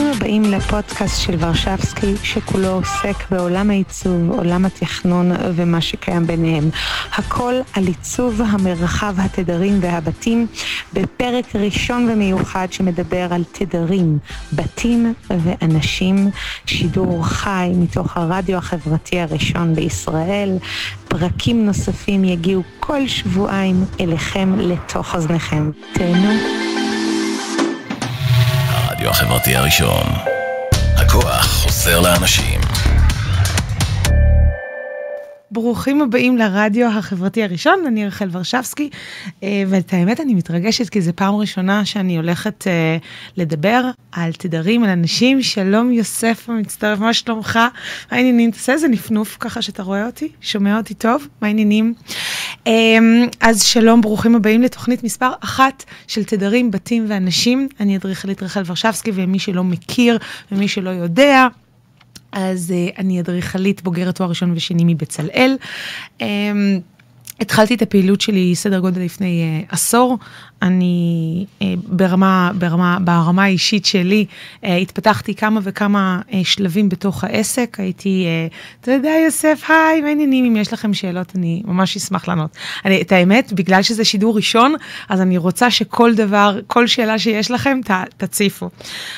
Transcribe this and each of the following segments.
ברוכים הבאים לפודקאסט של ורשבסקי, שכולו עוסק בעולם העיצוב, עולם התכנון ומה שקיים ביניהם. הכל על עיצוב המרחב, התדרים והבתים, בפרק ראשון ומיוחד שמדבר על תדרים, בתים ואנשים, שידור חי מתוך הרדיו החברתי הראשון בישראל. פרקים נוספים יגיעו כל שבועיים אליכם לתוך אוזניכם. תהנו. הרדיו החברתי הראשון. הכוח חוזר לאנשים. ברוכים הבאים לרדיו החברתי הראשון, אני רחל ורשבסקי, אה, ואת האמת אני מתרגשת כי זו פעם ראשונה שאני הולכת אה, לדבר על תדרים, על אנשים. שלום יוסף המצטרף, מה שלומך? מה העניינים? תעשה איזה נפנוף ככה שאתה רואה אותי, שומע אותי טוב, מה העניינים? אה, אז שלום, ברוכים הבאים לתוכנית מספר אחת של תדרים, בתים ואנשים. אני אדריכלית רחל ורשבסקי, ומי שלא מכיר ומי שלא יודע, אז uh, אני אדריכלית בוגרת תואר ראשון ושני מבצלאל. Um, התחלתי את הפעילות שלי סדר גודל לפני uh, עשור. אני uh, ברמה, ברמה, ברמה האישית שלי uh, התפתחתי כמה וכמה uh, שלבים בתוך העסק. הייתי, uh, אתה יודע, יוסף, היי, מה העניינים? אם יש לכם שאלות, אני ממש אשמח לענות. אני, את האמת, בגלל שזה שידור ראשון, אז אני רוצה שכל דבר, כל שאלה שיש לכם, ת, תציפו.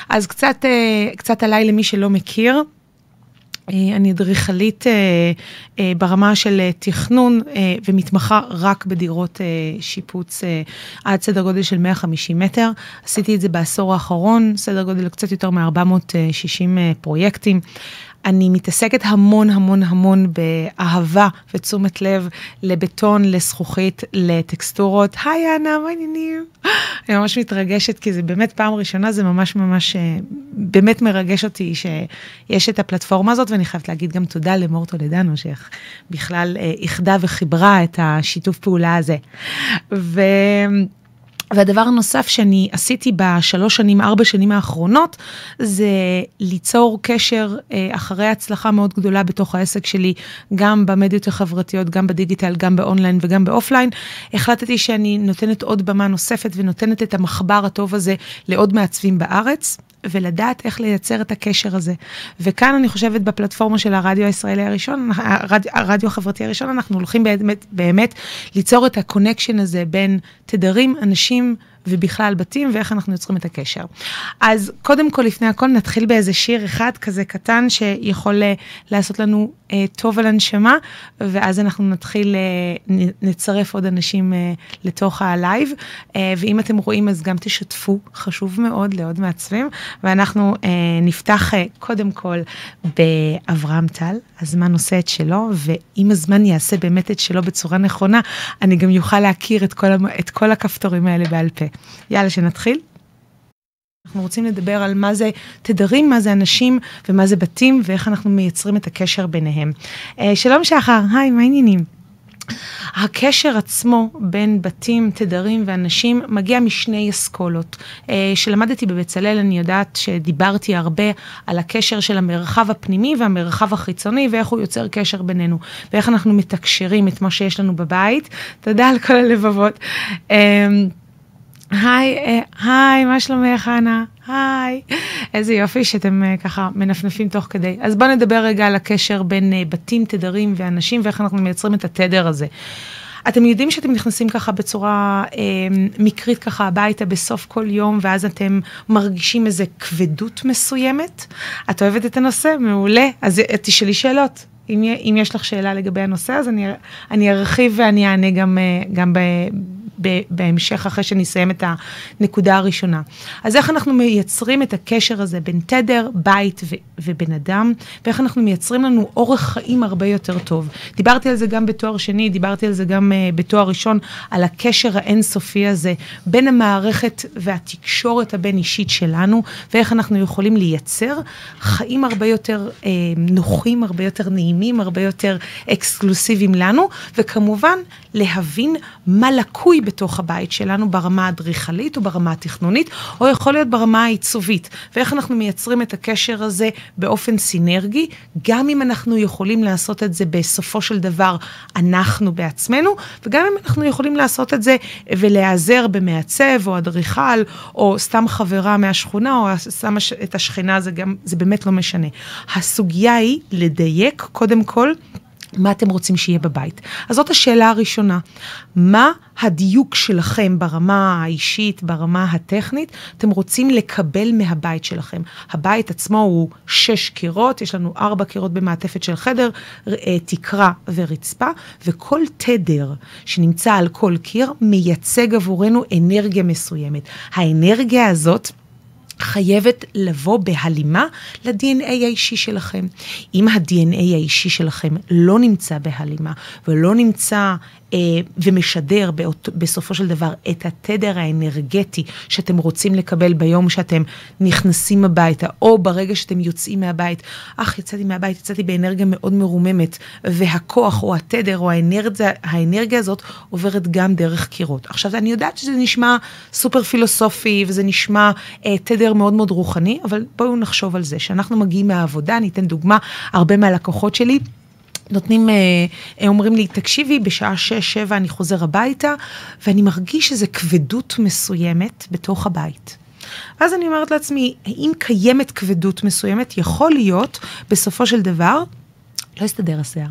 אז קצת, uh, קצת עליי למי שלא מכיר. אה, אני אדריכלית אה, אה, ברמה של תכנון ומתמחה רק בדירות שיפוץ עד סדר גודל של 150 מטר. עשיתי את זה בעשור האחרון, סדר גודל קצת יותר מ-460 פרויקטים. אני מתעסקת המון המון המון באהבה ותשומת לב לבטון, לזכוכית, לטקסטורות. היי אנה, מה העניינים? אני ממש מתרגשת כי זה באמת פעם ראשונה, זה ממש ממש אה, באמת מרגש אותי שיש את הפלטפורמה הזאת, ואני חייבת להגיד גם תודה למור טולדנו, שבכלל אה, איחדה וחיברה את השיתוף פעולה הזה. ו... והדבר הנוסף שאני עשיתי בשלוש שנים, ארבע שנים האחרונות, זה ליצור קשר אה, אחרי הצלחה מאוד גדולה בתוך העסק שלי, גם במדיות החברתיות, גם בדיגיטל, גם באונליין וגם באופליין. החלטתי שאני נותנת עוד במה נוספת ונותנת את המחבר הטוב הזה לעוד מעצבים בארץ. ולדעת איך לייצר את הקשר הזה. וכאן אני חושבת בפלטפורמה של הרדיו הישראלי הראשון, הרדיו, הרדיו החברתי הראשון, אנחנו הולכים באמת, באמת ליצור את ה connection הזה בין תדרים, אנשים, ובכלל בתים, ואיך אנחנו יוצרים את הקשר. אז קודם כל, לפני הכל, נתחיל באיזה שיר אחד כזה קטן, שיכול אה, לעשות לנו טוב על הנשמה, ואז אנחנו נתחיל, אה, נצרף עוד אנשים אה, לתוך ה live. אה, ואם אתם רואים, אז גם תשתפו, חשוב מאוד לעוד מעצבים. ואנחנו אה, נפתח אה, קודם כל באברהם טל, הזמן עושה את שלו, ואם הזמן יעשה באמת את שלו בצורה נכונה, אני גם יוכל להכיר את כל, את כל הכפתורים האלה בעל פה. יאללה, שנתחיל. אנחנו רוצים לדבר על מה זה תדרים, מה זה אנשים ומה זה בתים ואיך אנחנו מייצרים את הקשר ביניהם. Uh, שלום שחר, היי, מה העניינים? הקשר עצמו בין בתים, תדרים ואנשים מגיע משני אסכולות. אה, שלמדתי בבצלאל, אני יודעת שדיברתי הרבה על הקשר של המרחב הפנימי והמרחב החיצוני, ואיך הוא יוצר קשר בינינו, ואיך אנחנו מתקשרים את מה שיש לנו בבית. תודה על כל הלבבות. היי, אה, היי, מה שלומך, אנה? היי. איזה יופי שאתם אה, ככה מנפנפים תוך כדי. אז בואו נדבר רגע על הקשר בין אה, בתים, תדרים ואנשים, ואיך אנחנו מייצרים את התדר הזה. אתם יודעים שאתם נכנסים ככה בצורה אה, מקרית ככה הביתה בסוף כל יום, ואז אתם מרגישים איזה כבדות מסוימת? את אוהבת את הנושא? מעולה. אז תשאלי שאלות. אם, אם יש לך שאלה לגבי הנושא, אז אני, אני ארחיב ואני אענה גם, גם ב... בהמשך, אחרי שנסיים את הנקודה הראשונה. אז איך אנחנו מייצרים את הקשר הזה בין תדר, בית ובן אדם, ואיך אנחנו מייצרים לנו אורך חיים הרבה יותר טוב. דיברתי על זה גם בתואר שני, דיברתי על זה גם uh, בתואר ראשון, על הקשר האינסופי הזה בין המערכת והתקשורת הבין-אישית שלנו, ואיך אנחנו יכולים לייצר חיים הרבה יותר uh, נוחים, הרבה יותר נעימים, הרבה יותר אקסקלוסיביים לנו, וכמובן להבין מה לקוי. בתוך הבית שלנו ברמה האדריכלית או ברמה התכנונית, או יכול להיות ברמה העיצובית. ואיך אנחנו מייצרים את הקשר הזה באופן סינרגי, גם אם אנחנו יכולים לעשות את זה בסופו של דבר אנחנו בעצמנו, וגם אם אנחנו יכולים לעשות את זה ולהיעזר במעצב או אדריכל, או סתם חברה מהשכונה, או סתם את השכנה, זה גם, זה באמת לא משנה. הסוגיה היא לדייק, קודם כל, מה אתם רוצים שיהיה בבית? אז זאת השאלה הראשונה. מה הדיוק שלכם ברמה האישית, ברמה הטכנית, אתם רוצים לקבל מהבית שלכם? הבית עצמו הוא שש קירות, יש לנו ארבע קירות במעטפת של חדר, אה, תקרה ורצפה, וכל תדר שנמצא על כל קיר מייצג עבורנו אנרגיה מסוימת. האנרגיה הזאת, חייבת לבוא בהלימה ל-DNA האישי שלכם. אם ה-DNA האישי שלכם לא נמצא בהלימה ולא נמצא ומשדר באות, בסופו של דבר את התדר האנרגטי שאתם רוצים לקבל ביום שאתם נכנסים הביתה, או ברגע שאתם יוצאים מהבית. אך, יצאתי מהבית, יצאתי באנרגיה מאוד מרוממת, והכוח או התדר או האנרגיה, האנרגיה הזאת עוברת גם דרך קירות. עכשיו, אני יודעת שזה נשמע סופר פילוסופי, וזה נשמע אה, תדר מאוד מאוד רוחני, אבל בואו נחשוב על זה. כשאנחנו מגיעים מהעבודה, אני אתן דוגמה, הרבה מהלקוחות שלי, נותנים, אה, אה, אומרים לי, תקשיבי, בשעה 6-7 אני חוזר הביתה, ואני מרגיש איזו כבדות מסוימת בתוך הבית. ואז אני אומרת לעצמי, האם קיימת כבדות מסוימת? יכול להיות, בסופו של דבר, לא יסתדר השיער.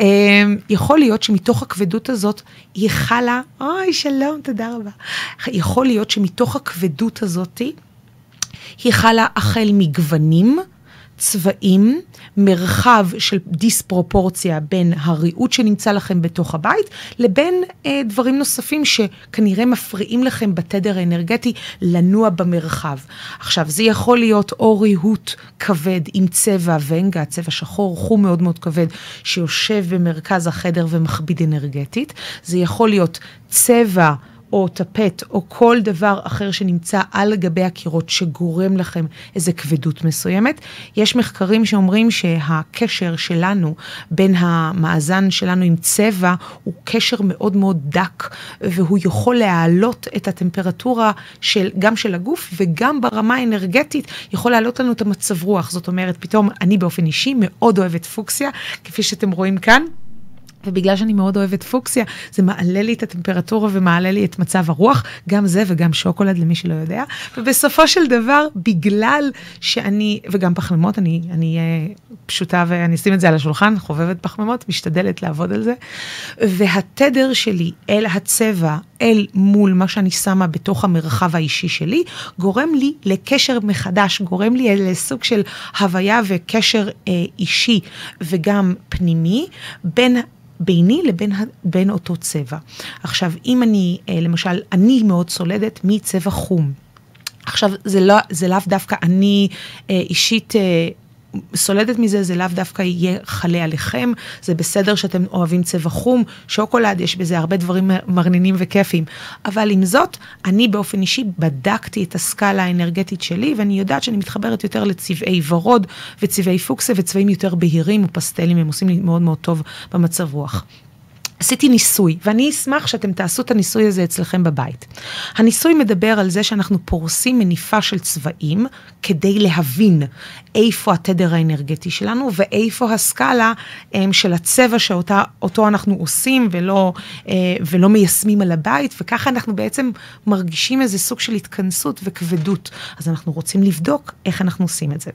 אה, יכול להיות שמתוך הכבדות הזאת היא חלה, אוי, שלום, תודה רבה. יכול להיות שמתוך הכבדות הזאת היא חלה החל מגוונים, צבעים, מרחב של דיספרופורציה בין הריהוט שנמצא לכם בתוך הבית, לבין אה, דברים נוספים שכנראה מפריעים לכם בתדר האנרגטי לנוע במרחב. עכשיו, זה יכול להיות או ריהוט כבד עם צבע ונגה, צבע שחור, חום מאוד מאוד כבד, שיושב במרכז החדר ומכביד אנרגטית. זה יכול להיות צבע... או טפט, או כל דבר אחר שנמצא על גבי הקירות שגורם לכם איזה כבדות מסוימת. יש מחקרים שאומרים שהקשר שלנו בין המאזן שלנו עם צבע הוא קשר מאוד מאוד דק, והוא יכול להעלות את הטמפרטורה של, גם של הגוף וגם ברמה האנרגטית יכול להעלות לנו את המצב רוח. זאת אומרת, פתאום אני באופן אישי מאוד אוהבת פוקסיה, כפי שאתם רואים כאן. ובגלל שאני מאוד אוהבת פוקסיה, זה מעלה לי את הטמפרטורה ומעלה לי את מצב הרוח, גם זה וגם שוקולד למי שלא יודע. ובסופו של דבר, בגלל שאני, וגם פחמימות, אני אהיה פשוטה ואני אשים את זה על השולחן, חובבת פחמימות, משתדלת לעבוד על זה. והתדר שלי אל הצבע, אל מול מה שאני שמה בתוך המרחב האישי שלי, גורם לי לקשר מחדש, גורם לי לסוג של הוויה וקשר אה, אישי וגם פנימי בין ביני לבין בין אותו צבע. עכשיו, אם אני, אה, למשל, אני מאוד סולדת מצבע חום. עכשיו, זה, לא, זה לאו דווקא אני אה, אישית אה, סולדת מזה, זה לאו דווקא יהיה חלה עליכם, זה בסדר שאתם אוהבים צבע חום, שוקולד, יש בזה הרבה דברים מרנינים וכיפים. אבל עם זאת, אני באופן אישי בדקתי את הסקאלה האנרגטית שלי, ואני יודעת שאני מתחברת יותר לצבעי ורוד וצבעי פוקסה וצבעים יותר בהירים ופסטלים, הם עושים לי מאוד מאוד טוב במצב רוח. עשיתי ניסוי, ואני אשמח שאתם תעשו את הניסוי הזה אצלכם בבית. הניסוי מדבר על זה שאנחנו פורסים מניפה של צבעים כדי להבין איפה התדר האנרגטי שלנו ואיפה הסקאלה um, של הצבע שאותו אנחנו עושים ולא, uh, ולא מיישמים על הבית, וככה אנחנו בעצם מרגישים איזה סוג של התכנסות וכבדות. אז אנחנו רוצים לבדוק איך אנחנו עושים את זה.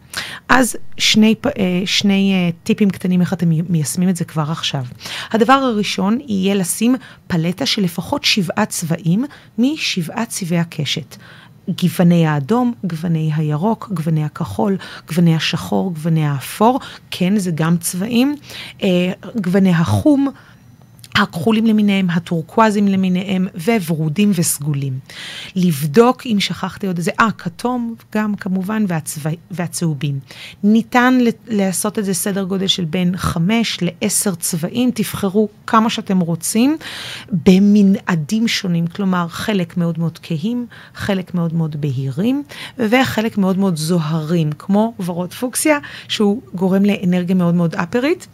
אז שני, uh, שני uh, טיפים קטנים איך אתם מיישמים את זה כבר עכשיו. הדבר הראשון יהיה לשים פלטה של לפחות שבעה צבעים משבעה צבעי הקשת. גווני האדום, גווני הירוק, גווני הכחול, גווני השחור, גווני האפור, כן, זה גם צבעים, אה, גווני החום. הכחולים למיניהם, הטורקואזים למיניהם, וורודים וסגולים. לבדוק אם שכחתי עוד איזה, אה, כתום גם כמובן, והצבע, והצהובים. ניתן לעשות את זה סדר גודל של בין חמש לעשר צבעים, תבחרו כמה שאתם רוצים, במנעדים שונים, כלומר חלק מאוד מאוד כהים, חלק מאוד מאוד בהירים, וחלק מאוד מאוד זוהרים, כמו ורוד פוקסיה, שהוא גורם לאנרגיה מאוד מאוד אפרית.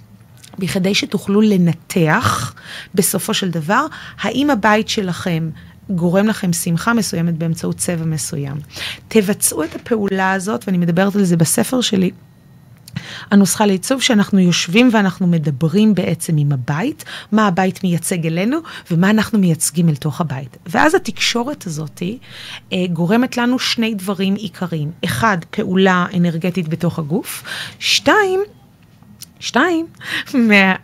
בכדי שתוכלו לנתח בסופו של דבר, האם הבית שלכם גורם לכם שמחה מסוימת באמצעות צבע מסוים. תבצעו את הפעולה הזאת, ואני מדברת על זה בספר שלי. הנוסחה לעיצוב שאנחנו יושבים ואנחנו מדברים בעצם עם הבית, מה הבית מייצג אלינו ומה אנחנו מייצגים אל תוך הבית. ואז התקשורת הזאת אה, גורמת לנו שני דברים עיקריים. אחד, פעולה אנרגטית בתוך הגוף. שתיים, שתיים,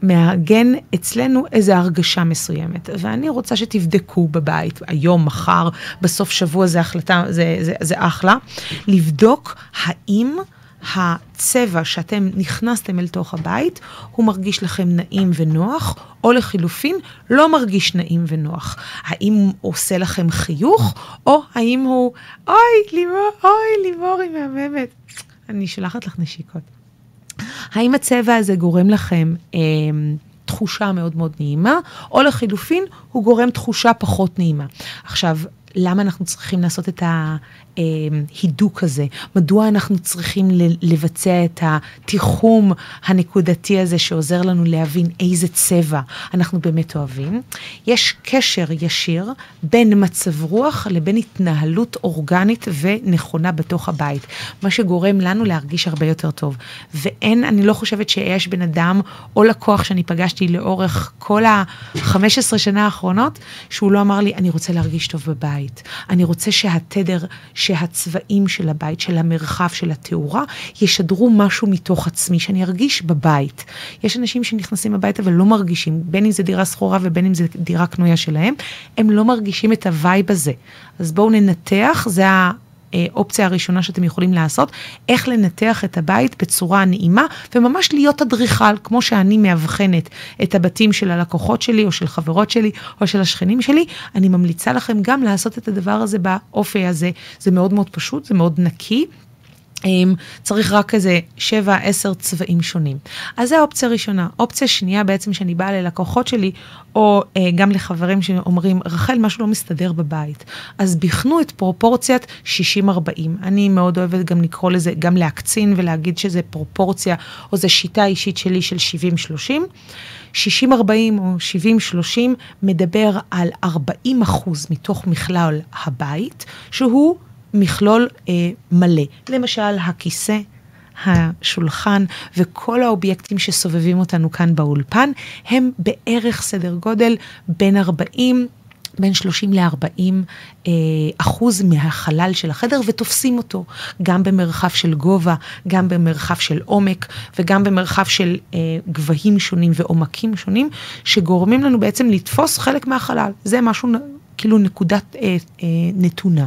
מעגן אצלנו איזו הרגשה מסוימת. ואני רוצה שתבדקו בבית, היום, מחר, בסוף שבוע, זה החלטה, זה, זה, זה אחלה, לבדוק האם הצבע שאתם נכנסתם אל תוך הבית, הוא מרגיש לכם נעים ונוח, או לחילופין, לא מרגיש נעים ונוח. האם הוא עושה לכם חיוך, או האם הוא, אוי, לימור, אוי, לימור היא מהממת. אני שולחת לך נשיקות. האם הצבע הזה גורם לכם אה, תחושה מאוד מאוד נעימה, או לחילופין, הוא גורם תחושה פחות נעימה. עכשיו, למה אנחנו צריכים לעשות את ההידוק הזה? מדוע אנחנו צריכים לבצע את התיחום הנקודתי הזה שעוזר לנו להבין איזה צבע אנחנו באמת אוהבים? יש קשר ישיר בין מצב רוח לבין התנהלות אורגנית ונכונה בתוך הבית, מה שגורם לנו להרגיש הרבה יותר טוב. ואין, אני לא חושבת שיש בן אדם או לקוח שאני פגשתי לאורך כל ה-15 שנה האחרונות, שהוא לא אמר לי, אני רוצה להרגיש טוב בבית. הבית. אני רוצה שהתדר, שהצבעים של הבית, של המרחב, של התאורה, ישדרו משהו מתוך עצמי, שאני ארגיש בבית. יש אנשים שנכנסים הביתה ולא מרגישים, בין אם זה דירה שכורה ובין אם זה דירה קנויה שלהם, הם לא מרגישים את ה vibe הזה. אז בואו ננתח, זה ה... האופציה הראשונה שאתם יכולים לעשות, איך לנתח את הבית בצורה נעימה וממש להיות אדריכל, כמו שאני מאבחנת את הבתים של הלקוחות שלי או של חברות שלי או של השכנים שלי, אני ממליצה לכם גם לעשות את הדבר הזה באופי הזה. זה מאוד מאוד פשוט, זה מאוד נקי. צריך רק איזה 7-10 צבעים שונים. אז זו האופציה הראשונה. אופציה שנייה בעצם שאני באה ללקוחות שלי, או אה, גם לחברים שאומרים, רחל, משהו לא מסתדר בבית. אז בחנו את פרופורציית 60-40. אני מאוד אוהבת גם לקרוא לזה, גם להקצין ולהגיד שזה פרופורציה, או זו שיטה אישית שלי של 70-30. 60-40 או 70-30 מדבר על 40 אחוז מתוך מכלל הבית, שהוא מכלול אה, מלא. למשל, הכיסא, השולחן וכל האובייקטים שסובבים אותנו כאן באולפן, הם בערך סדר גודל בין 40 בין 30 ל-40 אה, אחוז מהחלל של החדר ותופסים אותו גם במרחב של גובה, גם במרחב של עומק וגם במרחב של אה, גבהים שונים ועומקים שונים, שגורמים לנו בעצם לתפוס חלק מהחלל. זה משהו כאילו נקודת אה, אה, נתונה.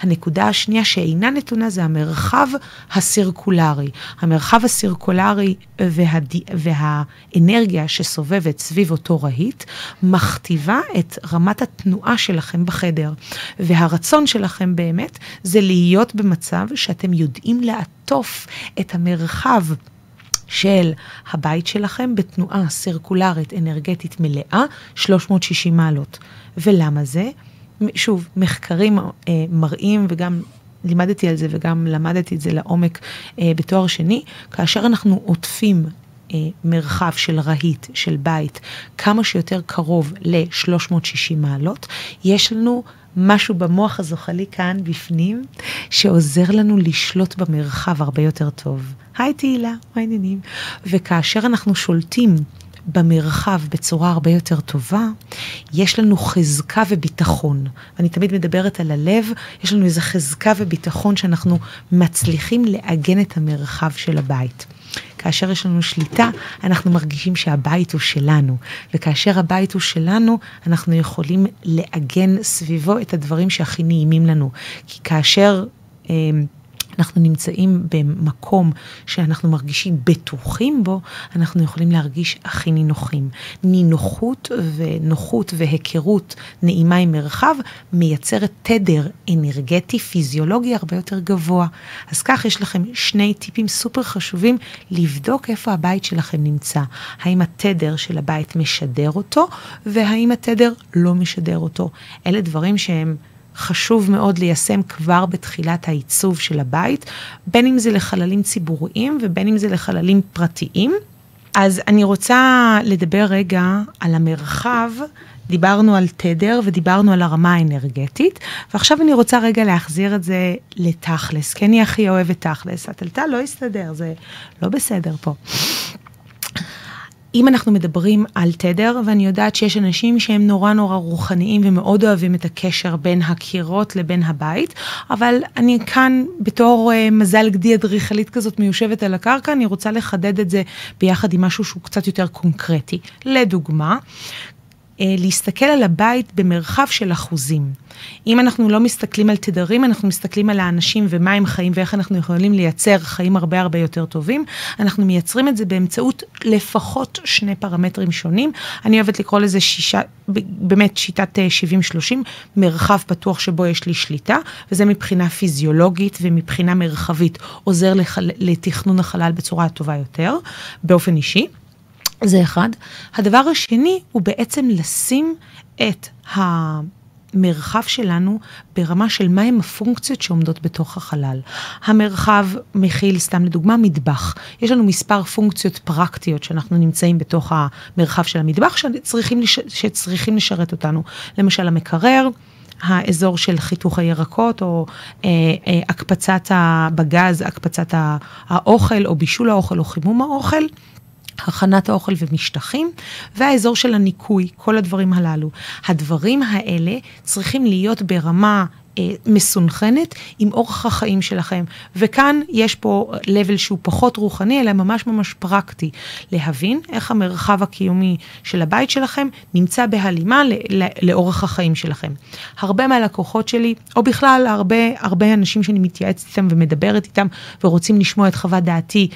הנקודה השנייה שאינה נתונה זה המרחב הסירקולרי. המרחב הסירקולרי והד... והאנרגיה שסובבת סביב אותו רהיט מכתיבה את רמת התנועה שלכם בחדר. והרצון שלכם באמת זה להיות במצב שאתם יודעים לעטוף את המרחב. של הבית שלכם בתנועה סירקולרית אנרגטית מלאה 360 מעלות. ולמה זה? שוב, מחקרים אה, מראים וגם לימדתי על זה וגם למדתי את זה לעומק אה, בתואר שני, כאשר אנחנו עוטפים אה, מרחב של רהיט, של בית, כמה שיותר קרוב ל-360 מעלות, יש לנו משהו במוח הזוחלי כאן בפנים, שעוזר לנו לשלוט במרחב הרבה יותר טוב. היי תהילה, מה העניינים? וכאשר אנחנו שולטים במרחב בצורה הרבה יותר טובה, יש לנו חזקה וביטחון. אני תמיד מדברת על הלב, יש לנו איזו חזקה וביטחון שאנחנו מצליחים לעגן את המרחב של הבית. כאשר יש לנו שליטה, אנחנו מרגישים שהבית הוא שלנו, וכאשר הבית הוא שלנו, אנחנו יכולים לעגן סביבו את הדברים שהכי נעימים לנו. כי כאשר... אה, אנחנו נמצאים במקום שאנחנו מרגישים בטוחים בו, אנחנו יכולים להרגיש הכי נינוחים. נינוחות ונוחות והיכרות נעימה עם מרחב מייצרת תדר אנרגטי פיזיולוגי הרבה יותר גבוה. אז כך יש לכם שני טיפים סופר חשובים לבדוק איפה הבית שלכם נמצא. האם התדר של הבית משדר אותו, והאם התדר לא משדר אותו. אלה דברים שהם... חשוב מאוד ליישם כבר בתחילת העיצוב של הבית, בין אם זה לחללים ציבוריים ובין אם זה לחללים פרטיים. אז אני רוצה לדבר רגע על המרחב. דיברנו על תדר ודיברנו על הרמה האנרגטית, ועכשיו אני רוצה רגע להחזיר את זה לתכלס, כי אני הכי אוהבת תכלס. הטלטל לא יסתדר, זה לא בסדר פה. אם אנחנו מדברים על תדר, ואני יודעת שיש אנשים שהם נורא נורא רוחניים ומאוד אוהבים את הקשר בין הקירות לבין הבית, אבל אני כאן בתור uh, מזל גדי אדריכלית כזאת מיושבת על הקרקע, אני רוצה לחדד את זה ביחד עם משהו שהוא קצת יותר קונקרטי. לדוגמה, להסתכל על הבית במרחב של אחוזים. אם אנחנו לא מסתכלים על תדרים, אנחנו מסתכלים על האנשים ומה הם חיים ואיך אנחנו יכולים לייצר חיים הרבה הרבה יותר טובים. אנחנו מייצרים את זה באמצעות לפחות שני פרמטרים שונים. אני אוהבת לקרוא לזה שישה, באמת שיטת 70-30, אה, מרחב פתוח שבו יש לי שליטה, וזה מבחינה פיזיולוגית ומבחינה מרחבית עוזר לחל... לתכנון החלל בצורה טובה יותר, באופן אישי. זה אחד. הדבר השני הוא בעצם לשים את המרחב שלנו ברמה של מהם הפונקציות שעומדות בתוך החלל. המרחב מכיל, סתם לדוגמה, מטבח. יש לנו מספר פונקציות פרקטיות שאנחנו נמצאים בתוך המרחב של המטבח שצריכים, לש... שצריכים לשרת אותנו. למשל המקרר. האזור של חיתוך הירקות, או אה, אה, הקפצת ה... בגז, הקפצת האוכל, או בישול האוכל, או חימום האוכל. הכנת האוכל ומשטחים, והאזור של הניקוי, כל הדברים הללו. הדברים האלה צריכים להיות ברמה מסונכנת עם אורח החיים שלכם. וכאן יש פה level שהוא פחות רוחני, אלא ממש ממש פרקטי. להבין איך המרחב הקיומי של הבית שלכם נמצא בהלימה לאורך החיים שלכם. הרבה מהלקוחות שלי, או בכלל הרבה, הרבה אנשים שאני מתייעצת איתם ומדברת איתם ורוצים לשמוע את חוות דעתי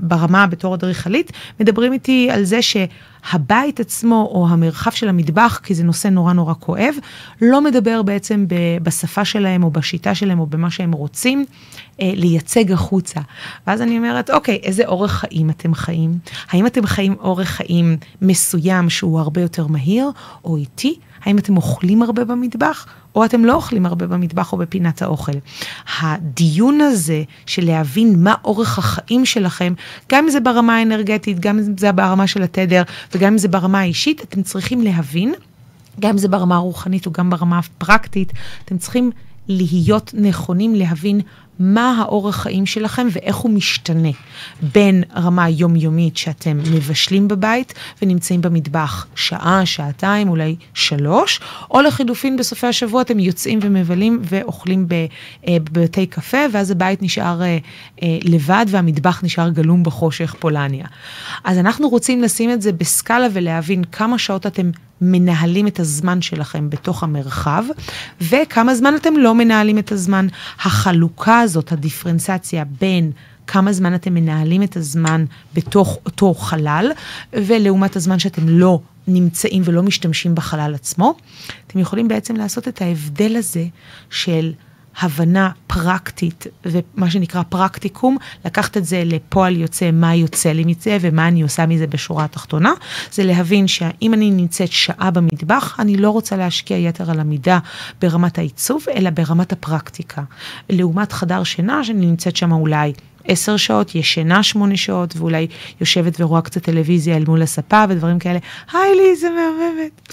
ברמה בתור אדריכלית, מדברים איתי על זה ש... הבית עצמו או המרחב של המטבח, כי זה נושא נורא נורא כואב, לא מדבר בעצם בשפה שלהם או בשיטה שלהם או במה שהם רוצים אה, לייצג החוצה. ואז אני אומרת, אוקיי, איזה אורח חיים אתם חיים? האם אתם חיים אורח חיים מסוים שהוא הרבה יותר מהיר או איטי? האם אתם אוכלים הרבה במטבח, או אתם לא אוכלים הרבה במטבח או בפינת האוכל. הדיון הזה של להבין מה אורך החיים שלכם, גם אם זה ברמה האנרגטית, גם אם זה ברמה של התדר, וגם אם זה ברמה האישית, אתם צריכים להבין, גם אם זה ברמה הרוחנית או גם ברמה הפרקטית, אתם צריכים להיות נכונים להבין מה האורח חיים שלכם ואיך הוא משתנה בין רמה יומיומית שאתם מבשלים בבית ונמצאים במטבח שעה, שעתיים, אולי שלוש, או לחילופין בסופי השבוע אתם יוצאים ומבלים ואוכלים אה, בבתי קפה, ואז הבית נשאר אה, אה, לבד והמטבח נשאר גלום בחושך פולניה. אז אנחנו רוצים לשים את זה בסקאלה ולהבין כמה שעות אתם מנהלים את הזמן שלכם בתוך המרחב, וכמה זמן אתם לא מנהלים את הזמן. החלוקה הזאת, הדיפרנציאציה בין כמה זמן אתם מנהלים את הזמן בתוך אותו חלל, ולעומת הזמן שאתם לא נמצאים ולא משתמשים בחלל עצמו, אתם יכולים בעצם לעשות את ההבדל הזה של הבנה פרקטית, ומה שנקרא פרקטיקום, לקחת את זה לפועל יוצא, מה יוצא לי מזה ומה אני עושה מזה בשורה התחתונה, זה להבין שאם אני נמצאת שעה במטבח, אני לא רוצה להשקיע יתר על המידה ברמת העיצוב, אלא ברמת הפרקטיקה. לעומת חדר שינה, שאני נמצאת שם אולי עשר שעות, ישנה שמונה שעות, ואולי יושבת ורואה קצת טלוויזיה אל מול הספה ודברים כאלה. היי לי, זה מהממת.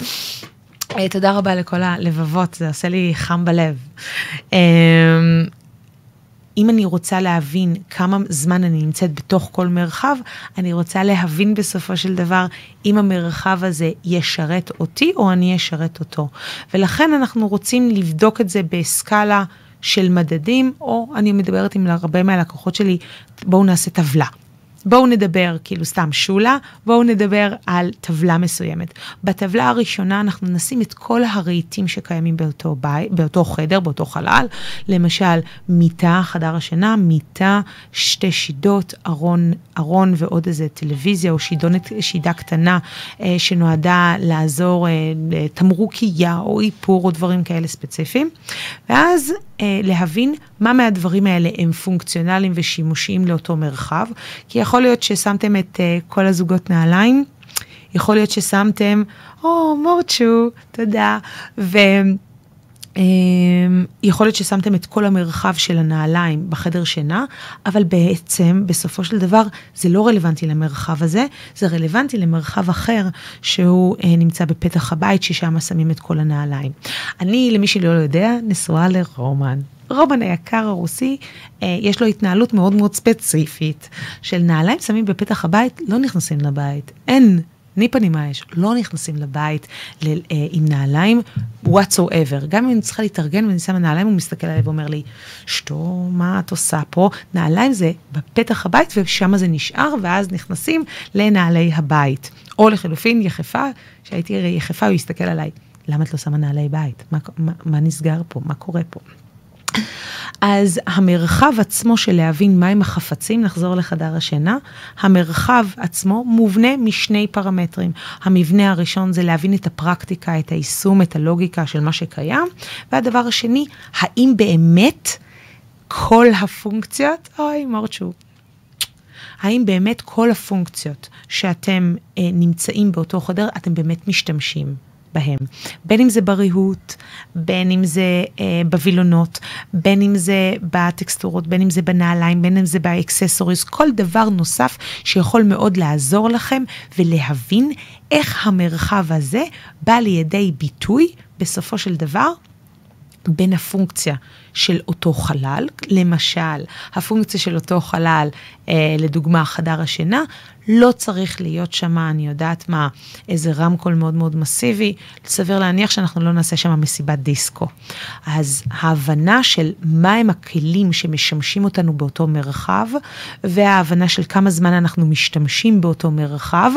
אה, תודה רבה לכל הלבבות, זה עושה לי חם בלב. אמ, אם אני רוצה להבין כמה זמן אני נמצאת בתוך כל מרחב, אני רוצה להבין בסופו של דבר אם המרחב הזה ישרת אותי או אני אשרת אותו. ולכן אנחנו רוצים לבדוק את זה בסקאלה של מדדים, או אני מדברת עם הרבה מהלקוחות שלי, בואו נעשה טבלה. בואו נדבר, כאילו סתם שולה, בואו נדבר על טבלה מסוימת. בטבלה הראשונה אנחנו נשים את כל הרהיטים שקיימים באותו, בית, באותו חדר, באותו חלל, למשל מיטה, חדר השינה, מיטה, שתי שידות, ארון, ארון ועוד איזה טלוויזיה או שידונת, שידה קטנה אה, שנועדה לעזור אה, לתמרוקייה או איפור או דברים כאלה ספציפיים. ואז להבין מה מהדברים האלה הם פונקציונליים ושימושיים לאותו מרחב, כי יכול להיות ששמתם את אה, כל הזוגות נעליים, יכול להיות ששמתם, או, oh, מורצ'ו, תודה, ו... אמ, יכול להיות ששמתם את כל המרחב של הנעליים בחדר שינה, אבל בעצם בסופו של דבר זה לא רלוונטי למרחב הזה, זה רלוונטי למרחב אחר שהוא אה, נמצא בפתח הבית, ששם שמים את כל הנעליים. אני, למי שלא יודע, נשואה לרומן. רומן היקר הרוסי, אה, יש לו התנהלות מאוד מאוד ספציפית של נעליים שמים בפתח הבית, לא נכנסים לבית. אין ניפא נימאש, לא נכנסים לבית ל, אה, עם נעליים whatsoever. גם אם אני צריכה להתארגן ואני שמה נעליים, הוא מסתכל עליי ואומר לי, שטו, מה את עושה פה? נעליים זה בפתח הבית ושם זה נשאר, ואז נכנסים לנעלי הבית. או לחלופין, יחפה, כשהייתי יחפה, הוא יסתכל עליי, למה את לא שמה נעלי בית? מה, מה, מה נסגר פה? מה קורה פה? אז המרחב עצמו של להבין מהם החפצים, נחזור לחדר השינה, המרחב עצמו מובנה משני פרמטרים. המבנה הראשון זה להבין את הפרקטיקה, את היישום, את הלוגיקה של מה שקיים, והדבר השני, האם באמת כל הפונקציות, אוי מורצ'ו, האם באמת כל הפונקציות שאתם אה, נמצאים באותו חדר, אתם באמת משתמשים בהם. בין אם זה בריהוט, בין אם זה אה, בווילונות, בין אם זה בטקסטורות, בין אם זה בנעליים, בין אם זה ב accessories, כל דבר נוסף שיכול מאוד לעזור לכם ולהבין איך המרחב הזה בא לידי ביטוי בסופו של דבר בין הפונקציה של אותו חלל, למשל, הפונקציה של אותו חלל, אה, לדוגמה חדר השינה, לא צריך להיות שם, אני יודעת מה, איזה רמקול מאוד מאוד מסיבי, סביר להניח שאנחנו לא נעשה שם מסיבת דיסקו. אז ההבנה של מהם הכלים שמשמשים אותנו באותו מרחב, וההבנה של כמה זמן אנחנו משתמשים באותו מרחב,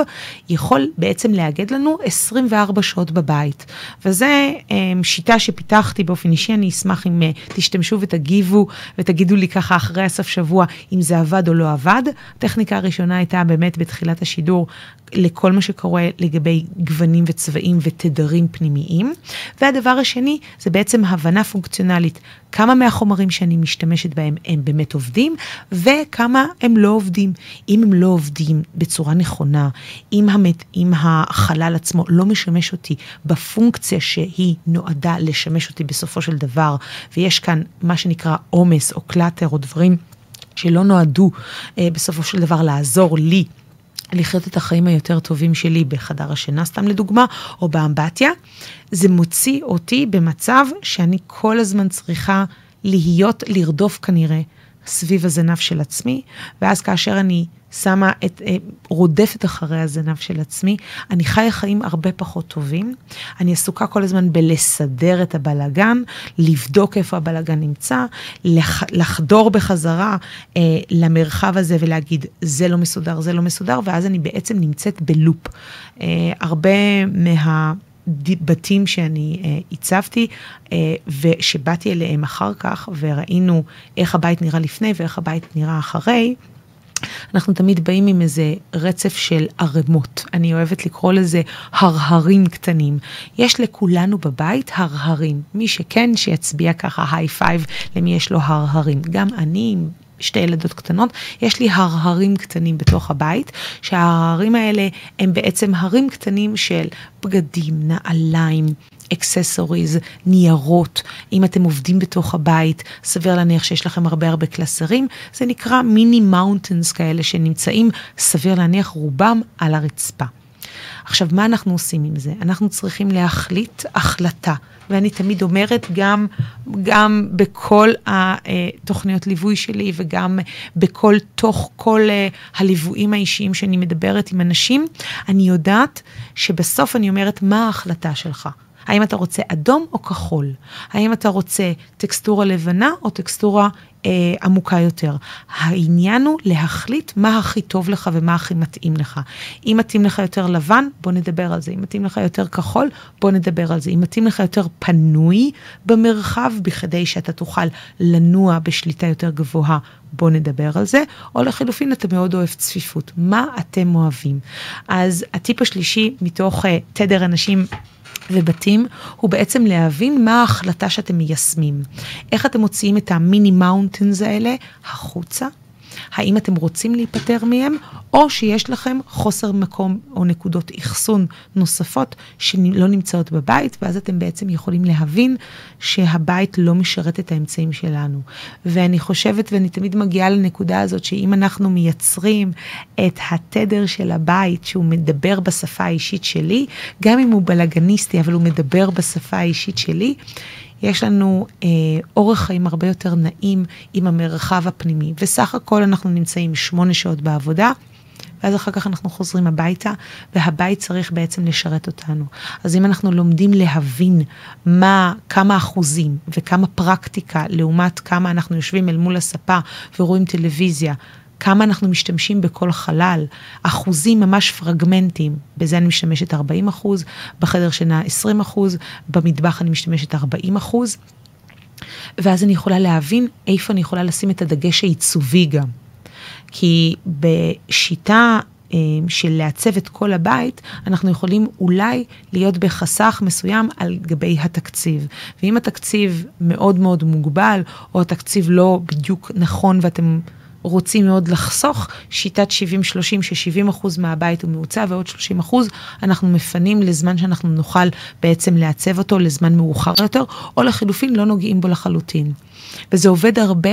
יכול בעצם לאגד לנו 24 שעות בבית. וזו אה, שיטה שפיתחתי באופן אישי, אני אשמח אם אה, תשתמשו ותגיבו ותגידו לי ככה אחרי הסוף שבוע אם זה עבד או לא עבד. הטכניקה הראשונה הייתה באמת בתחילת השידור לכל מה שקורה לגבי גוונים וצבעים ותדרים פנימיים. והדבר השני זה בעצם הבנה פונקציונלית, כמה מהחומרים שאני משתמשת בהם הם באמת עובדים וכמה הם לא עובדים. אם הם לא עובדים בצורה נכונה, אם, המת, אם החלל עצמו לא משמש אותי בפונקציה שהיא נועדה לשמש אותי בסופו של דבר, ויש כאן מה שנקרא עומס או קלאטר או דברים שלא נועדו אה, בסופו של דבר לעזור לי לחיות את החיים היותר טובים שלי בחדר השינה, סתם לדוגמה, או באמבטיה, זה מוציא אותי במצב שאני כל הזמן צריכה להיות, לרדוף כנראה סביב הזנב של עצמי, ואז כאשר אני שמה את, אה, רודפת אחרי הזנב של עצמי, אני חיה חיים הרבה פחות טובים. אני עסוקה כל הזמן בלסדר את הבלגן, לבדוק איפה הבלגן נמצא, לח, לחדור בחזרה אה, למרחב הזה ולהגיד, זה לא מסודר, זה לא מסודר, ואז אני בעצם נמצאת בלופ. אה, הרבה מה... בתים שאני אה, הצבתי אה, ושבאתי אליהם אחר כך וראינו איך הבית נראה לפני ואיך הבית נראה אחרי, אנחנו תמיד באים עם איזה רצף של ערמות. אני אוהבת לקרוא לזה הרהרים קטנים. יש לכולנו בבית הרהרים. מי שכן, שיצביע ככה high five למי יש לו הרהרים. גם אני שתי ילדות קטנות, יש לי הרהרים קטנים בתוך הבית, שההרהרים האלה הם בעצם הרים קטנים של בגדים, נעליים, accessories, ניירות, אם אתם עובדים בתוך הבית, סביר להניח שיש לכם הרבה הרבה קלסרים, זה נקרא mini mountains כאלה שנמצאים, סביר להניח רובם על הרצפה. עכשיו, מה אנחנו עושים עם זה? אנחנו צריכים להחליט החלטה, ואני תמיד אומרת, גם, גם בכל התוכניות ליווי שלי וגם בכל, תוך כל אה, הליוויים האישיים שאני מדברת עם אנשים, אני יודעת שבסוף אני אומרת, מה ההחלטה שלך? האם אתה רוצה אדום או כחול? האם אתה רוצה טקסטורה לבנה או טקסטורה אה, עמוקה יותר? העניין הוא להחליט מה הכי טוב לך ומה הכי מתאים לך. אם מתאים לך יותר לבן, בוא נדבר על זה. אם מתאים לך יותר כחול, בוא נדבר על זה. אם מתאים לך יותר פנוי במרחב, בכדי שאתה תוכל לנוע בשליטה יותר גבוהה, בוא נדבר על זה, או לחלופין אתה מאוד אוהב צפיפות, מה אתם אוהבים. אז הטיפ השלישי מתוך uh, תדר אנשים ובתים, הוא בעצם להבין מה ההחלטה שאתם מיישמים. איך אתם מוציאים את המיני מאונטנס האלה החוצה, האם אתם רוצים להיפטר מהם, או שיש לכם חוסר מקום או נקודות אחסון נוספות שלא נמצאות בבית, ואז אתם בעצם יכולים להבין שהבית לא משרת את האמצעים שלנו. ואני חושבת, ואני תמיד מגיעה לנקודה הזאת, שאם אנחנו מייצרים את התדר של הבית, שהוא מדבר בשפה האישית שלי, גם אם הוא בלאגניסטי, אבל הוא מדבר בשפה האישית שלי, יש לנו אה, אורח חיים הרבה יותר נעים עם המרחב הפנימי. וסך הכל אנחנו נמצאים שמונה שעות בעבודה. ואז אחר כך אנחנו חוזרים הביתה, והבית צריך בעצם לשרת אותנו. אז אם אנחנו לומדים להבין מה, כמה אחוזים וכמה פרקטיקה לעומת כמה אנחנו יושבים אל מול הספה ורואים טלוויזיה, כמה אנחנו משתמשים בכל חלל, אחוזים ממש פרגמנטים, בזה אני משתמשת 40 אחוז, בחדר שינה 20 אחוז, במטבח אני משתמשת 40 אחוז, ואז אני יכולה להבין איפה אני יכולה לשים את הדגש העיצובי גם. כי בשיטה אה, של לעצב את כל הבית, אנחנו יכולים אולי להיות בחסך מסוים על גבי התקציב. ואם התקציב מאוד מאוד מוגבל, או התקציב לא בדיוק נכון ואתם רוצים מאוד לחסוך, שיטת 70-30, ש-70% מהבית הוא מעוצב ועוד 30% אנחנו מפנים לזמן שאנחנו נוכל בעצם לעצב אותו לזמן מאוחר יותר, או לחילופין לא נוגעים בו לחלוטין. וזה עובד הרבה.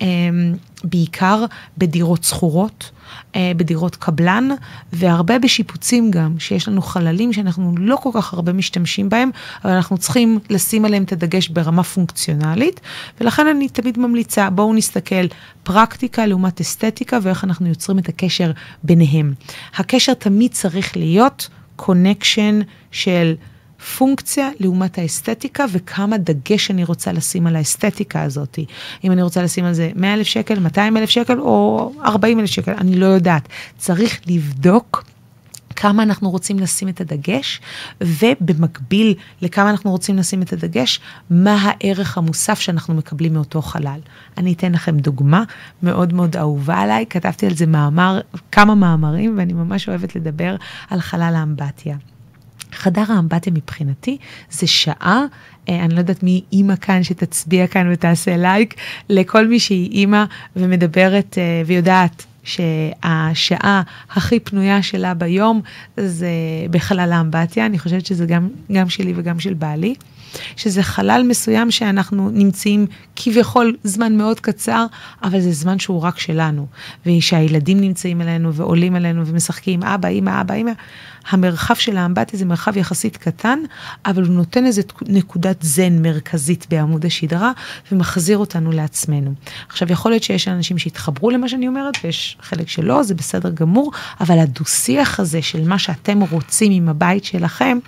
אמ, בעיקר בדירות שכורות, אה, בדירות קבלן, והרבה בשיפוצים גם, שיש לנו חללים שאנחנו לא כל כך הרבה משתמשים בהם, אבל אנחנו צריכים לשים עליהם את הדגש ברמה פונקציונלית, ולכן אני תמיד ממליצה, בואו נסתכל פרקטיקה לעומת אסתטיקה ואיך אנחנו יוצרים את הקשר ביניהם. הקשר תמיד צריך להיות קונקשן של... פונקציה לעומת האסתטיקה וכמה דגש אני רוצה לשים על האסתטיקה הזאת. אם אני רוצה לשים על זה 100 אלף שקל, 200 אלף שקל או 40 אלף שקל, אני לא יודעת. צריך לבדוק. כמה אנחנו רוצים לשים את הדגש, ובמקביל לכמה אנחנו רוצים לשים את הדגש, מה הערך המוסף שאנחנו מקבלים מאותו חלל. אני אתן לכם דוגמה מאוד מאוד אהובה עליי, כתבתי על זה מאמר, כמה מאמרים, ואני ממש אוהבת לדבר על חלל האמבטיה. חדר האמבטיה מבחינתי זה שעה, אה, אני לא יודעת מי אימא כאן שתצביע כאן ותעשה לייק, לכל מי שהיא אימא ומדברת אה, ויודעת שהשעה הכי פנויה שלה ביום זה בחלל האמבטיה, אני חושבת שזה גם, גם שלי וגם של בעלי. שזה חלל מסוים שאנחנו נמצאים כביכול זמן מאוד קצר, אבל זה זמן שהוא רק שלנו. ושהילדים נמצאים אלינו ועולים אלינו ומשחקים, אבא, אמא, אבא, אמא. המרחב של האמבטיה זה מרחב יחסית קטן, אבל הוא נותן איזה נקודת זן מרכזית בעמוד השדרה ומחזיר אותנו לעצמנו. עכשיו, יכול להיות שיש אנשים שהתחברו למה שאני אומרת, ויש חלק שלא, זה בסדר גמור, אבל הדו-שיח הזה של מה שאתם רוצים עם הבית שלכם,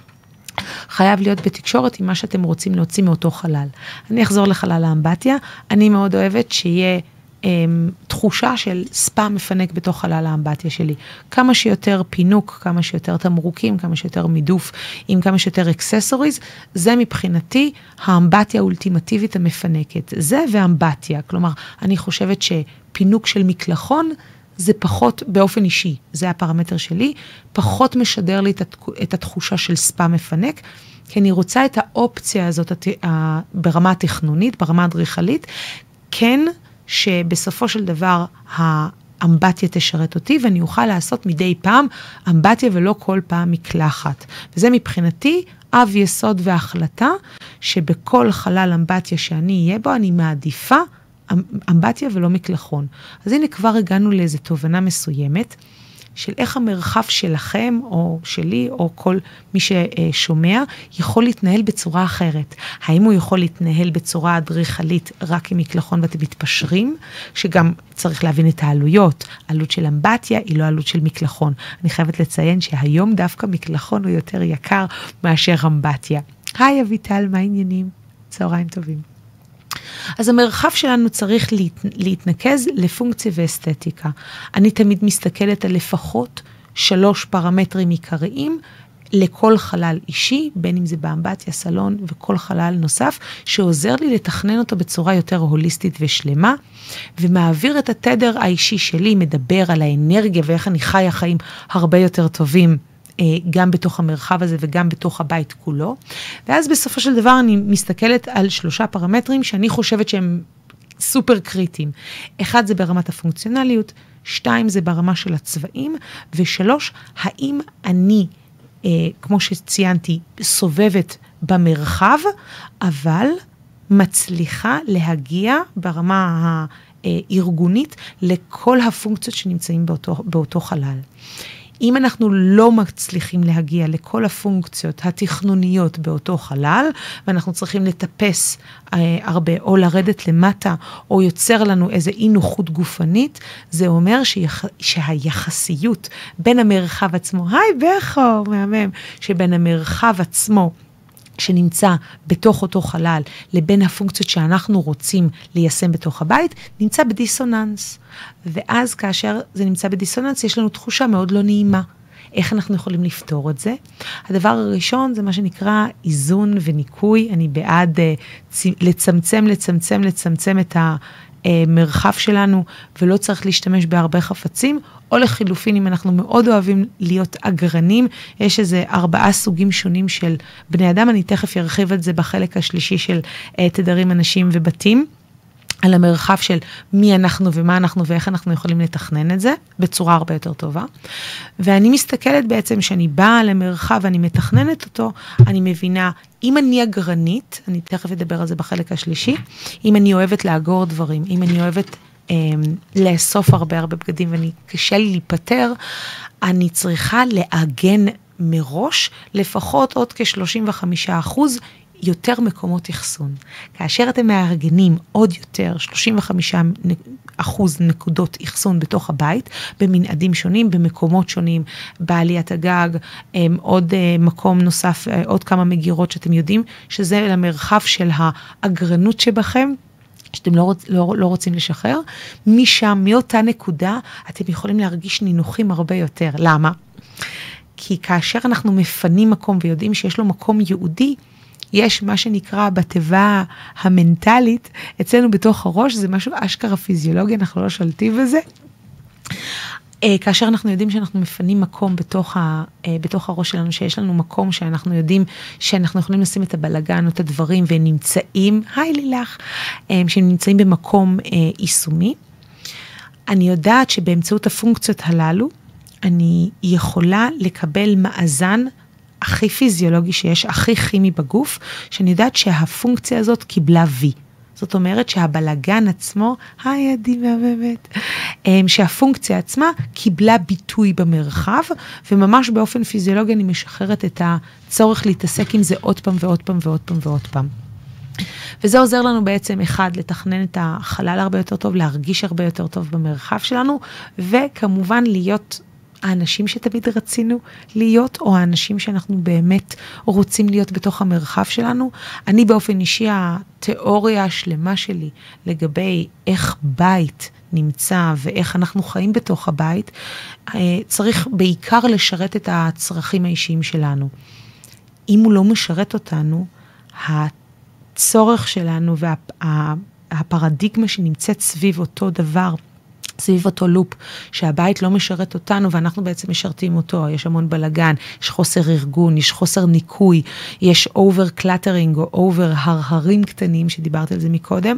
חייב להיות בתקשורת עם מה שאתם רוצים להוציא מאותו חלל. אני אחזור לחלל האמבטיה, אני מאוד אוהבת שיהיה... אמ, תחושה של ספא מפנק בתוך חלל האמבטיה שלי. כמה שיותר פינוק, כמה שיותר תמרוקים, כמה שיותר מידוף, עם כמה שיותר אקססוריז, זה מבחינתי האמבטיה האולטימטיבית המפנקת. זה ואמבטיה. כלומר, אני חושבת שפינוק של מקלחון זה פחות, באופן אישי, זה הפרמטר שלי, פחות משדר לי את התחושה של ספא מפנק, כי אני רוצה את האופציה הזאת ברמה התכנונית, ברמה האדריכלית, כן, שבסופו של דבר האמבטיה תשרת אותי ואני אוכל לעשות מדי פעם אמבטיה ולא כל פעם מקלחת. וזה מבחינתי אב יסוד והחלטה שבכל חלל אמבטיה שאני אהיה בו, אני מעדיפה אמבטיה ולא מקלחון. אז הנה כבר הגענו לאיזו תובנה מסוימת של איך המרחב שלכם, או שלי, או כל מי ששומע, יכול להתנהל בצורה אחרת. האם הוא יכול להתנהל בצורה אדריכלית רק עם מקלחון ואתם מתפשרים, שגם צריך להבין את העלויות. עלות של אמבטיה היא לא עלות של מקלחון. אני חייבת לציין שהיום דווקא מקלחון הוא יותר יקר מאשר אמבטיה. היי אביטל, מה העניינים? צהריים טובים. אז המרחב שלנו צריך להת, להתנקז לפונקציה ואסתטיקה. אני תמיד מסתכלת על לפחות שלוש פרמטרים עיקריים לכל חלל אישי, בין אם זה באמבטיה, סלון וכל חלל נוסף, שעוזר לי לתכנן אותו בצורה יותר הוליסטית ושלמה, ומעביר את התדר האישי שלי, מדבר על האנרגיה ואיך אני חיה חיים הרבה יותר טובים גם בתוך המרחב הזה וגם בתוך הבית כולו. ואז בסופו של דבר אני מסתכלת על שלושה פרמטרים שאני חושבת שהם סופר קריטיים. אחד זה ברמת הפונקציונליות, שתיים זה ברמה של הצבעים, ושלוש, האם אני, אה, כמו שציינתי, סובבת במרחב, אבל מצליחה להגיע ברמה הארגונית לכל הפונקציות שנמצאים באותו, באותו חלל. אם אנחנו לא מצליחים להגיע לכל הפונקציות התכנוניות באותו חלל, ואנחנו צריכים לטפס אה, הרבה, או לרדת למטה, או יוצר לנו איזה אי נוחות גופנית, זה אומר שיח, שהיחסיות בין המרחב עצמו, היי בכו, מהמם, שבין המרחב עצמו, שנמצא בתוך אותו חלל לבין הפונקציות שאנחנו רוצים ליישם בתוך הבית, נמצא בדיסוננס. ואז כאשר זה נמצא בדיסוננס, יש לנו תחושה מאוד לא נעימה. איך אנחנו יכולים לפתור את זה? הדבר הראשון זה מה שנקרא איזון וניקוי. אני בעד uh, לצמצם, לצמצם, לצמצם את ה... המרחב שלנו ולא צריך להשתמש בהרבה חפצים, או לחילופין, אם אנחנו מאוד אוהבים להיות אגרנים, יש איזה ארבעה סוגים שונים של בני אדם, אני תכף ארחיב את זה בחלק השלישי של uh, תדרים, אנשים ובתים. על המרחב של מי אנחנו ומה אנחנו ואיך אנחנו יכולים לתכנן את זה בצורה הרבה יותר טובה. ואני מסתכלת בעצם, כשאני באה למרחב ואני מתכננת אותו, אני מבינה, אם אני אגרנית, אני תכף אדבר על זה בחלק השלישי, אם אני אוהבת לאגור דברים, אם אני אוהבת אה, לאסוף הרבה הרבה בגדים ואני קשה לי להיפטר, אני צריכה לעגן מראש לפחות עוד כ-35 אחוז יותר מקומות אחסון. כאשר אתם מארגנים עוד יותר 35 אחוז נקודות אחסון בתוך הבית, במנעדים שונים, במקומות שונים, בעליית הגג, עוד אה, מקום נוסף, אה, עוד כמה מגירות שאתם יודעים, שזה למרחב של האגרנות שבכם. שאתם לא, רוצ, לא, לא רוצים לשחרר, משם, מאותה נקודה, אתם יכולים להרגיש נינוחים הרבה יותר. למה? כי כאשר אנחנו מפנים מקום ויודעים שיש לו מקום ייעודי, יש מה שנקרא בתיבה המנטלית, אצלנו בתוך הראש, זה משהו אשכרה פיזיולוגי, אנחנו לא שולטים בזה. Uh, כאשר אנחנו יודעים שאנחנו מפנים מקום בתוך, ה, uh, בתוך הראש שלנו, שיש לנו מקום שאנחנו יודעים שאנחנו יכולים לשים את הבלגן או את הדברים והם נמצאים, היי לילך, um, שהם נמצאים במקום יישומי. אני יודעת שבאמצעות הפונקציות הללו, אני יכולה לקבל מאזן הכי פיזיולוגי שיש, הכי כימי בגוף, שאני יודעת שהפונקציה הזאת קיבלה וי. זאת אומרת שהבלגן עצמו, היי עדי מהממת, אמ, שהפונקציה עצמה קיבלה ביטוי במרחב, וממש באופן פיזיולוגי אני משחררת את הצורך להתעסק עם זה עוד פעם ועוד פעם ועוד פעם ועוד פעם. וזה עוזר לנו בעצם, אחד, לתכנן את החלל הרבה יותר טוב, להרגיש הרבה יותר טוב במרחב שלנו, וכמובן להיות האנשים שתמיד רצינו להיות, או האנשים שאנחנו באמת רוצים להיות בתוך המרחב שלנו. אני באופן אישי, התיאוריה השלמה שלי לגבי איך בית נמצא ואיך אנחנו חיים בתוך הבית, אה, צריך בעיקר לשרת את הצרכים האישיים שלנו. אם הוא לא משרת אותנו, הצורך שלנו והפרדיגמה שנמצאת סביב אותו דבר, סביב אותו loop, שהבית לא משרת אותנו ואנחנו בעצם משרתים אותו, יש המון בלאגן, יש חוסר ארגון, יש חוסר ניקוי, יש over cluttering או over הרהרים קטנים, שדיברתי על זה מקודם.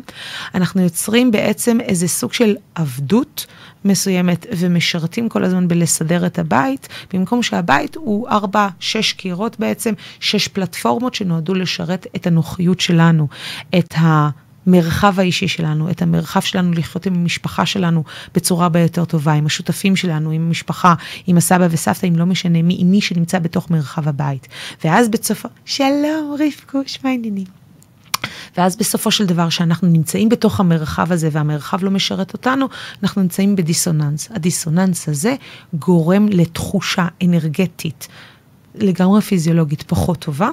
אנחנו יוצרים בעצם איזה סוג של עבדות מסוימת ומשרתים כל הזמן בלסדר את הבית, במקום שהבית הוא ארבע, שש קירות בעצם, שש פלטפורמות שנועדו לשרת את הנוחיות שלנו, את ה... המרחב האישי שלנו, את המרחב שלנו לחיות עם המשפחה שלנו בצורה הרבה יותר טובה, עם השותפים שלנו, עם המשפחה, עם הסבא וסבתא, אם לא משנה מי, עם מי שנמצא בתוך מרחב הבית. ואז בסופו, שלום רבקוש, מה העניינים? ואז בסופו של דבר, שאנחנו נמצאים בתוך המרחב הזה והמרחב לא משרת אותנו, אנחנו נמצאים בדיסוננס. הדיסוננס הזה גורם לתחושה אנרגטית לגמרי פיזיולוגית פחות טובה,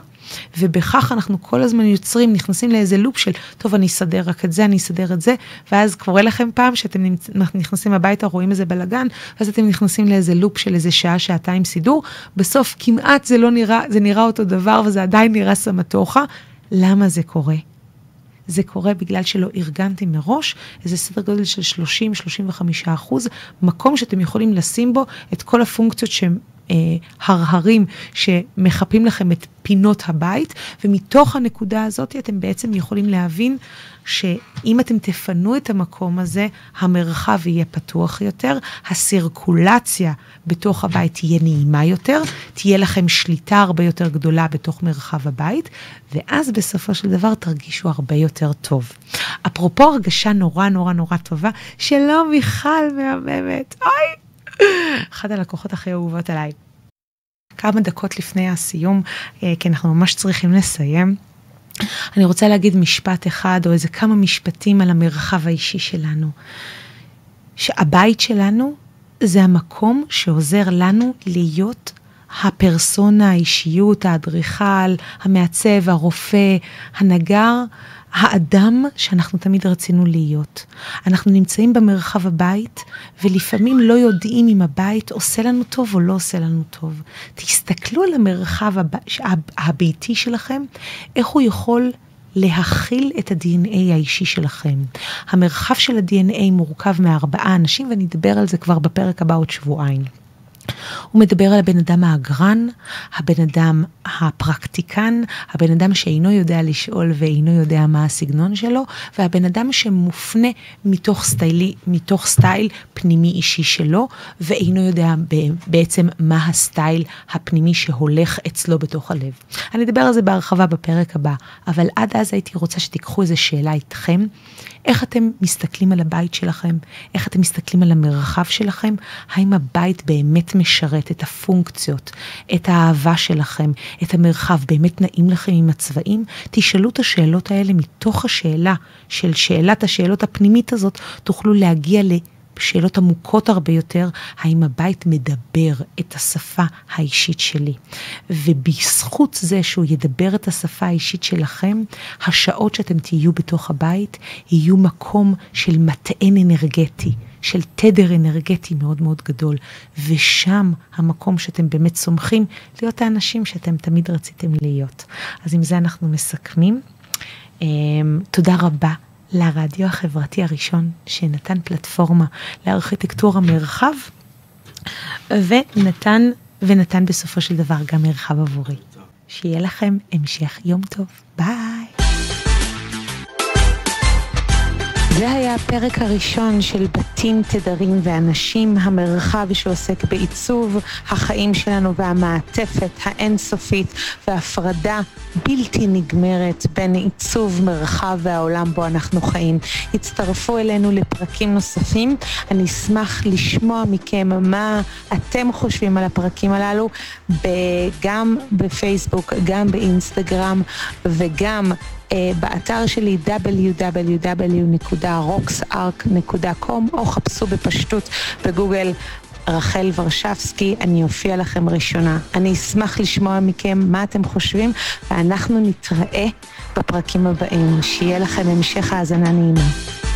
ובכך אנחנו כל הזמן יוצרים, נכנסים לאיזה לופ של, טוב, אני אסדר רק את זה, אני אסדר את זה, ואז קורה לכם פעם שאתם נכנסים הביתה, רואים איזה בלאגן, ואז אתם נכנסים לאיזה לופ של איזה שעה, שעתיים סידור, בסוף כמעט זה לא נראה, זה נראה אותו דבר וזה עדיין נראה סמטוחה. למה זה קורה? זה קורה בגלל שלא ארגנתי מראש איזה סדר גודל של 30-35 אחוז, מקום שאתם יכולים לשים בו את כל הפונקציות אה, הרהרים שמחפים לכם את פינות הבית, ומתוך הנקודה הזאת אתם בעצם יכולים להבין שאם אתם תפנו את המקום הזה, המרחב יהיה פתוח יותר, הסירקולציה בתוך הבית תהיה נעימה יותר, תהיה לכם שליטה הרבה יותר גדולה בתוך מרחב הבית, ואז בסופו של דבר תרגישו הרבה יותר טוב. אפרופו הרגשה נורא נורא נורא טובה, שלום מיכל מהממת, אוי, אחת הלקוחות הכי אהובות עליי. כמה דקות לפני הסיום, אה, כי אנחנו ממש צריכים לסיים. אני רוצה להגיד משפט אחד או איזה כמה משפטים על המרחב האישי שלנו. שהבית שלנו זה המקום שעוזר לנו להיות הפרסונה, האישיות, האדריכל, המעצב, הרופא, הנגר, האדם שאנחנו תמיד רצינו להיות. אנחנו נמצאים במרחב הבית, ולפעמים לא יודעים אם הבית עושה לנו טוב או לא עושה לנו טוב. תסתכלו על המרחב הב... הביתי שלכם, איך הוא יכול להכיל את ה-DNA האישי שלכם. המרחב של ה-DNA מורכב מארבעה אנשים, ואני אדבר על זה כבר בפרק הבא עוד שבועיים. הוא מדבר על הבן אדם האגרן, הבן אדם הפרקטיקן, הבן אדם שאינו יודע לשאול ואינו יודע מה הסגנון שלו, והבן אדם שמופנה מתוך, סטיילי, מתוך סטייל פנימי אישי שלו, ואינו יודע בעצם מה הסטייל הפנימי שהולך אצלו בתוך הלב. אני אדבר על זה בהרחבה בפרק הבא, אבל עד אז הייתי רוצה שתיקחו איזו שאלה איתכם. איך אתם מסתכלים על הבית שלכם? איך אתם מסתכלים על המרחב שלכם? האם הבית באמת משרת את הפונקציות, את האהבה שלכם, את המרחב, באמת נעים לכם עם הצבעים? תשאלו את השאלות האלה מתוך השאלה של שאלת השאלות הפנימית הזאת, תוכלו להגיע ל... שאלות עמוקות הרבה יותר, האם הבית מדבר את השפה האישית שלי. ובזכות זה שהוא ידבר את השפה האישית שלכם, השעות שאתם תהיו בתוך הבית יהיו מקום של מטען אנרגטי. של תדר אנרגטי מאוד מאוד גדול, ושם המקום שאתם באמת צומחים להיות האנשים שאתם תמיד רציתם להיות. אז עם זה אנחנו מסכמים. אמ, תודה רבה לרדיו החברתי הראשון שנתן פלטפורמה לארכיטקטורה מרחב, ונתן, ונתן בסופו של דבר גם מרחב עבורי. שיהיה לכם המשך יום טוב. ביי. זה היה הפרק הראשון של בתים, תדרים ואנשים, המרחב שעוסק בעיצוב החיים שלנו והמעטפת האינסופית והפרדה בלתי נגמרת בין עיצוב מרחב והעולם בו אנחנו חיים. הצטרפו אלינו לפרקים נוספים, אני אשמח לשמוע מכם מה אתם חושבים על הפרקים הללו, גם בפייסבוק, גם באינסטגרם וגם באתר שלי www.roxark.com או חפשו בפשטות בגוגל רחל ורשבסקי, אני אופיע לכם ראשונה. אני אשמח לשמוע מכם מה אתם חושבים, ואנחנו נתראה בפרקים הבאים. שיהיה לכם המשך האזנה נעימה.